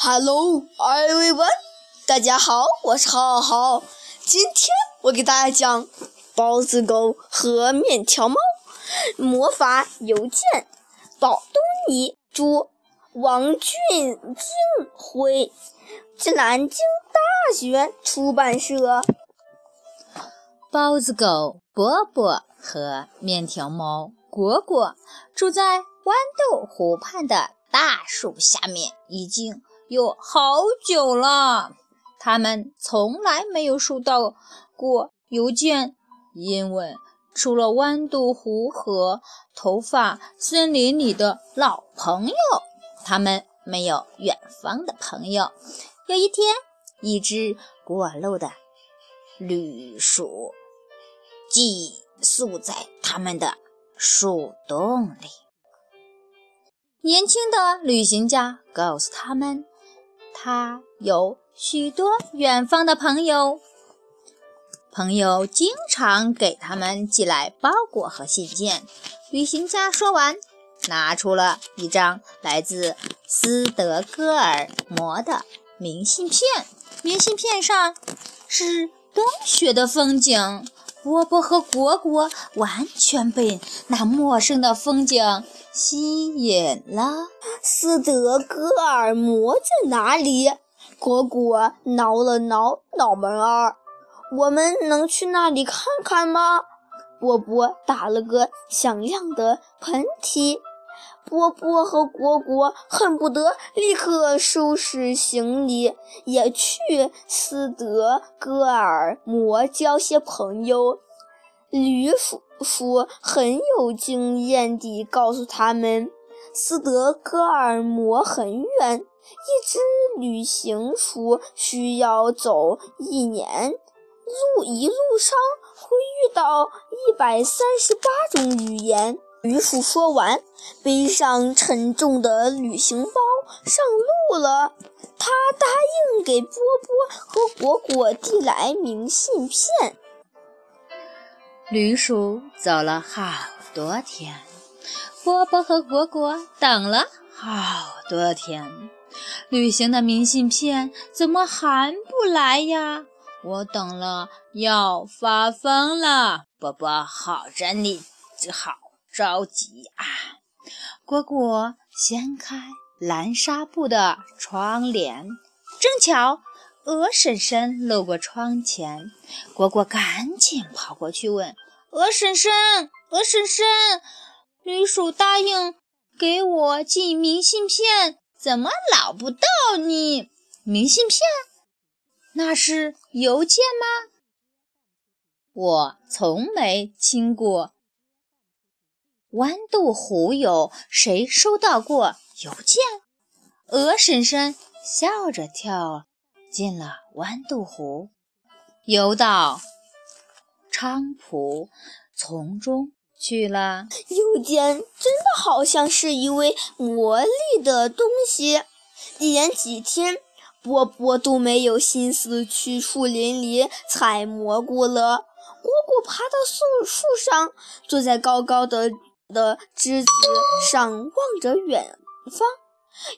Hello, everyone！大家好，我是浩浩。今天我给大家讲《包子狗和面条猫》魔法邮件。宝东尼著，王俊静绘，南京大学出版社。包子狗波波和面条猫果果住在豌豆湖畔的大树下面，已经有好久了。他们从来没有收到过邮件，因为除了豌豆湖和头发森林里的老朋友，他们没有远方的朋友。有一天，一只过路的绿鼠。寄宿在他们的树洞里。年轻的旅行家告诉他们，他有许多远方的朋友，朋友经常给他们寄来包裹和信件。旅行家说完，拿出了一张来自斯德哥尔摩的明信片。明信片上是冬雪的风景。波波和果果完全被那陌生的风景吸引了。斯德哥尔摩在哪里？果果挠了挠脑门儿。我们能去那里看看吗？波波打了个响亮的喷嚏。波波和果果恨不得立刻收拾行李，也去斯德哥尔摩交些朋友。驴叔叔很有经验地告诉他们，斯德哥尔摩很远，一只旅行鼠需要走一年，路一路上会遇到一百三十八种语言。驴鼠说完，背上沉重的旅行包，上路了。他答应给波波和果果递来明信片。驴鼠走了好多天，波波和果果等了好多天。旅行的明信片怎么还不来呀？我等了要发疯了。波波好着你，好。着急啊！果果掀开蓝纱布的窗帘，正巧鹅婶婶路过窗前。果果赶紧跑过去问：“鹅婶婶，鹅婶婶，驴鼠答应给我寄明信片，怎么老不到你？明信片？那是邮件吗？我从没亲过。”豌豆湖有谁收到过邮件？鹅婶婶笑着跳进了豌豆湖，游到菖蒲丛中去了。邮件真的好像是一位魔力的东西，一连几天波波都没有心思去树林里采蘑菇了。果果爬到树树上，坐在高高的。的枝子上望着远方，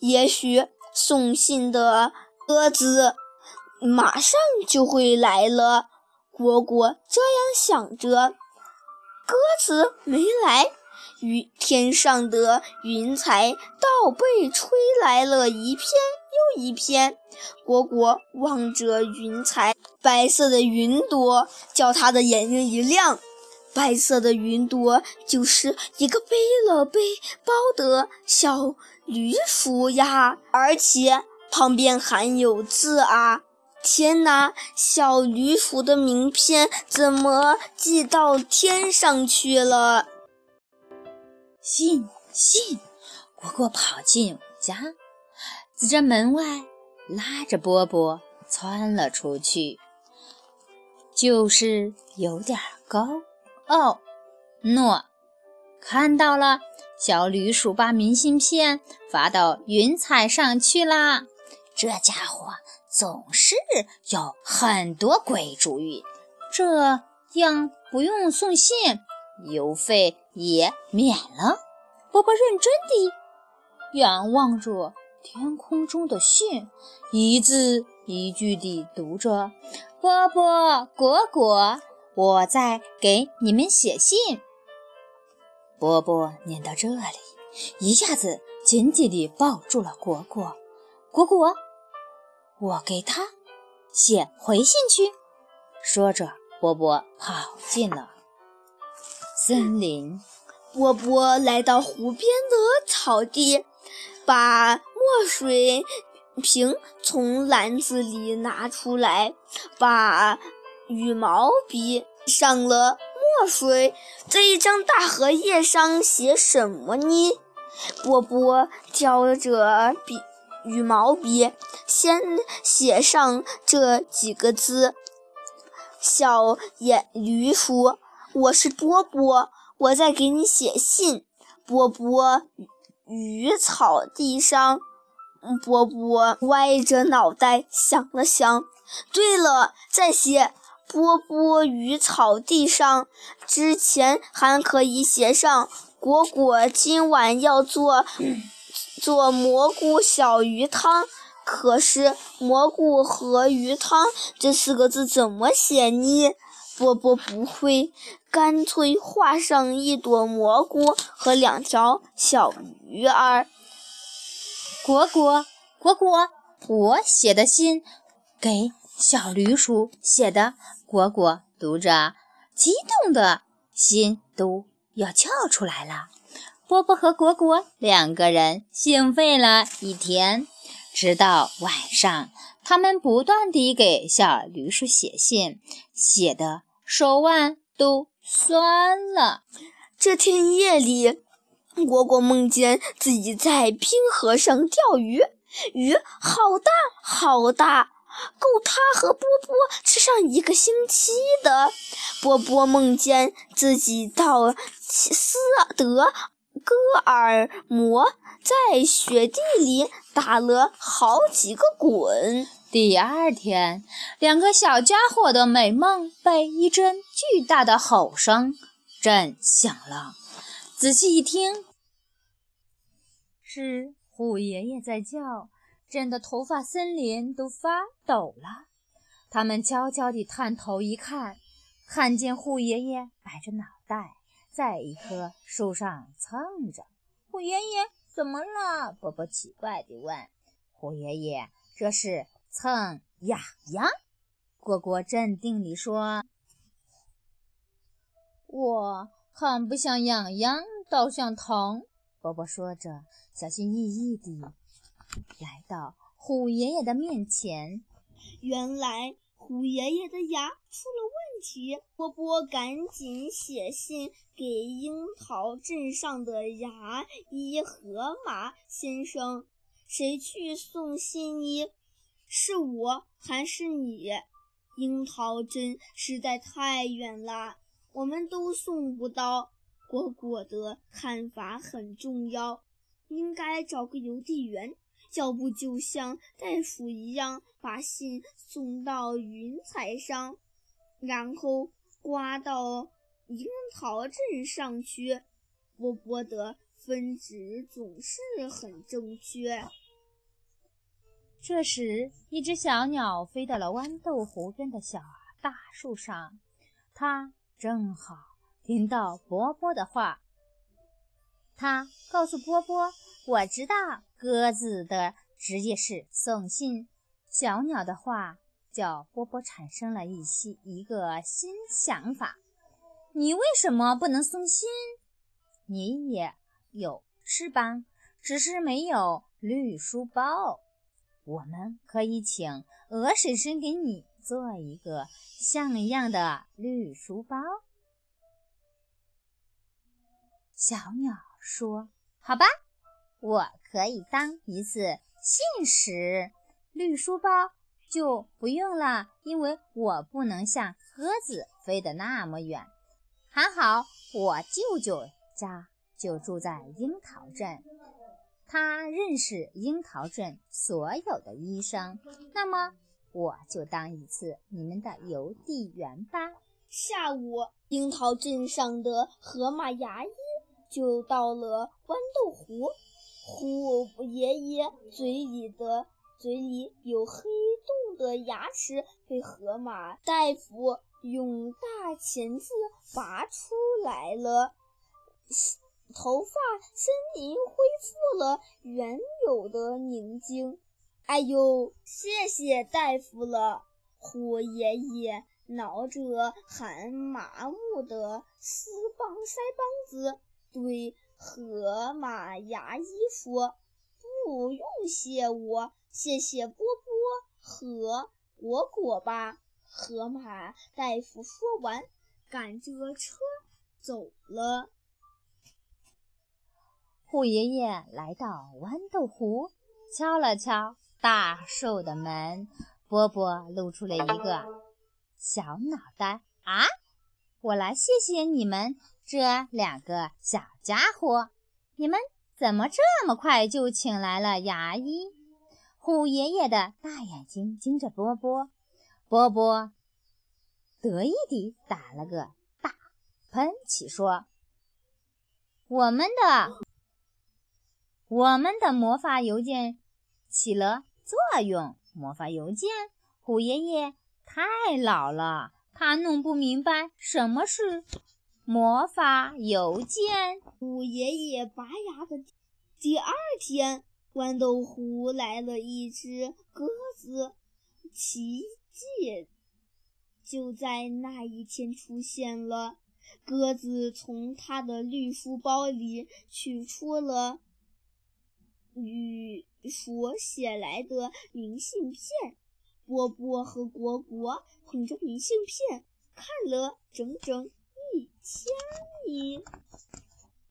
也许送信的鸽子马上就会来了。果果这样想着，鸽子没来，雨天上的云彩倒被吹来了一片又一片。果果望着云彩，白色的云朵叫他的眼睛一亮。白色的云朵就是一个背了背包的小驴鼠呀，而且旁边还有字啊！天哪，小驴鼠的名片怎么寄到天上去了？信信，果果跑进家，指着门外，拉着波波窜了出去，就是有点高。哦，诺，看到了，小驴鼠把明信片发到云彩上去啦。这家伙总是有很多鬼主意，这样不用送信，邮费也免了。波波认真地仰望着天空中的信，一字一句地读着：“波波、果果，我在给你们写信。”波波念到这里，一下子紧紧地抱住了果果。果果，我给他写回信去。说着，波波跑进了森林。波波来到湖边的草地，把墨水瓶从篮子里拿出来，把羽毛笔上了墨水。这一张大荷叶上写什么呢？波波叼着笔，羽毛笔，先写上这几个字：“小野驴说，我是波波。”我在给你写信。波波于草地上，波波歪着脑袋想了想。对了，再写波波于草地上之前，还可以写上果果今晚要做做蘑菇小鱼汤。可是蘑菇和鱼汤这四个字怎么写呢？波波不会，干脆画上一朵蘑菇和两条小鱼儿。果果，果果，我写的信给小驴叔写的。果果读着，激动的心都要跳出来了。波波和果果两个人兴奋了一天，直到晚上，他们不断地给小驴叔写信，写的。手腕都酸了。这天夜里，果果梦见自己在冰河上钓鱼，鱼好大好大，够他和波波吃上一个星期的。波波梦见自己到斯德哥尔摩，在雪地里打了好几个滚。第二天，两个小家伙的美梦被一阵巨大的吼声震醒了。仔细一听，是虎爷爷在叫，震得头发森林都发抖了。他们悄悄地探头一看，看见虎爷爷摆着脑袋，在一棵树上蹭着。虎爷爷怎么了？波波奇怪地问。虎爷爷，这是。蹭痒痒，果果镇定地说：“我看不像痒痒，倒像疼。”波波说着，小心翼翼地来到虎爷爷的面前。原来虎爷爷的牙出了问题，波波赶紧写信给樱桃镇上的牙医河马先生。谁去送信呢？是我还是你？樱桃镇实在太远了，我们都送不到。果果的看法很重要，应该找个邮递员，脚步就像袋鼠一样把信送到云彩上，然后刮到樱桃镇上去。波波的分值总是很正确。这时，一只小鸟飞到了豌豆湖边的小大树上，它正好听到波波的话。它告诉波波：“我知道鸽子的职业是送信。”小鸟的话叫波波产生了一些一个新想法：“你为什么不能送信？你也有翅膀，只是没有绿书包。”我们可以请鹅婶婶给你做一个像样的绿书包。小鸟说：“好吧，我可以当一次信使。绿书包就不用了，因为我不能像鸽子飞得那么远。还好，我舅舅家就住在樱桃镇。”他认识樱桃镇所有的医生，那么我就当一次你们的邮递员吧。下午，樱桃镇上的河马牙医就到了豌豆湖。虎爷爷嘴里的嘴里有黑洞的牙齿被河马大夫用大钳子拔出来了，头发森林恢复了原有的宁静。哎呦，谢谢大夫了！虎爷爷挠着很麻木的丝棒腮帮子，对河马牙医说：“不用谢我，谢谢波波和果果吧。”河马大夫说完，赶着车走了。虎爷爷来到豌豆湖，敲了敲大树的门。波波露出了一个小脑袋。啊，我来谢谢你们这两个小家伙。你们怎么这么快就请来了牙医？虎爷爷的大眼睛盯着波波。波波得意地打了个大喷嚏，说：“我们的，我们的魔法邮件起了作用。魔法邮件，虎爷爷太老了，他弄不明白什么是魔法邮件。虎爷爷拔牙的第二天，豌豆湖来了一只鸽子。”奇迹就在那一天出现了。鸽子从它的绿书包里取出了雨所写来的明信片。波波和果果捧着明信片看了整整迁移。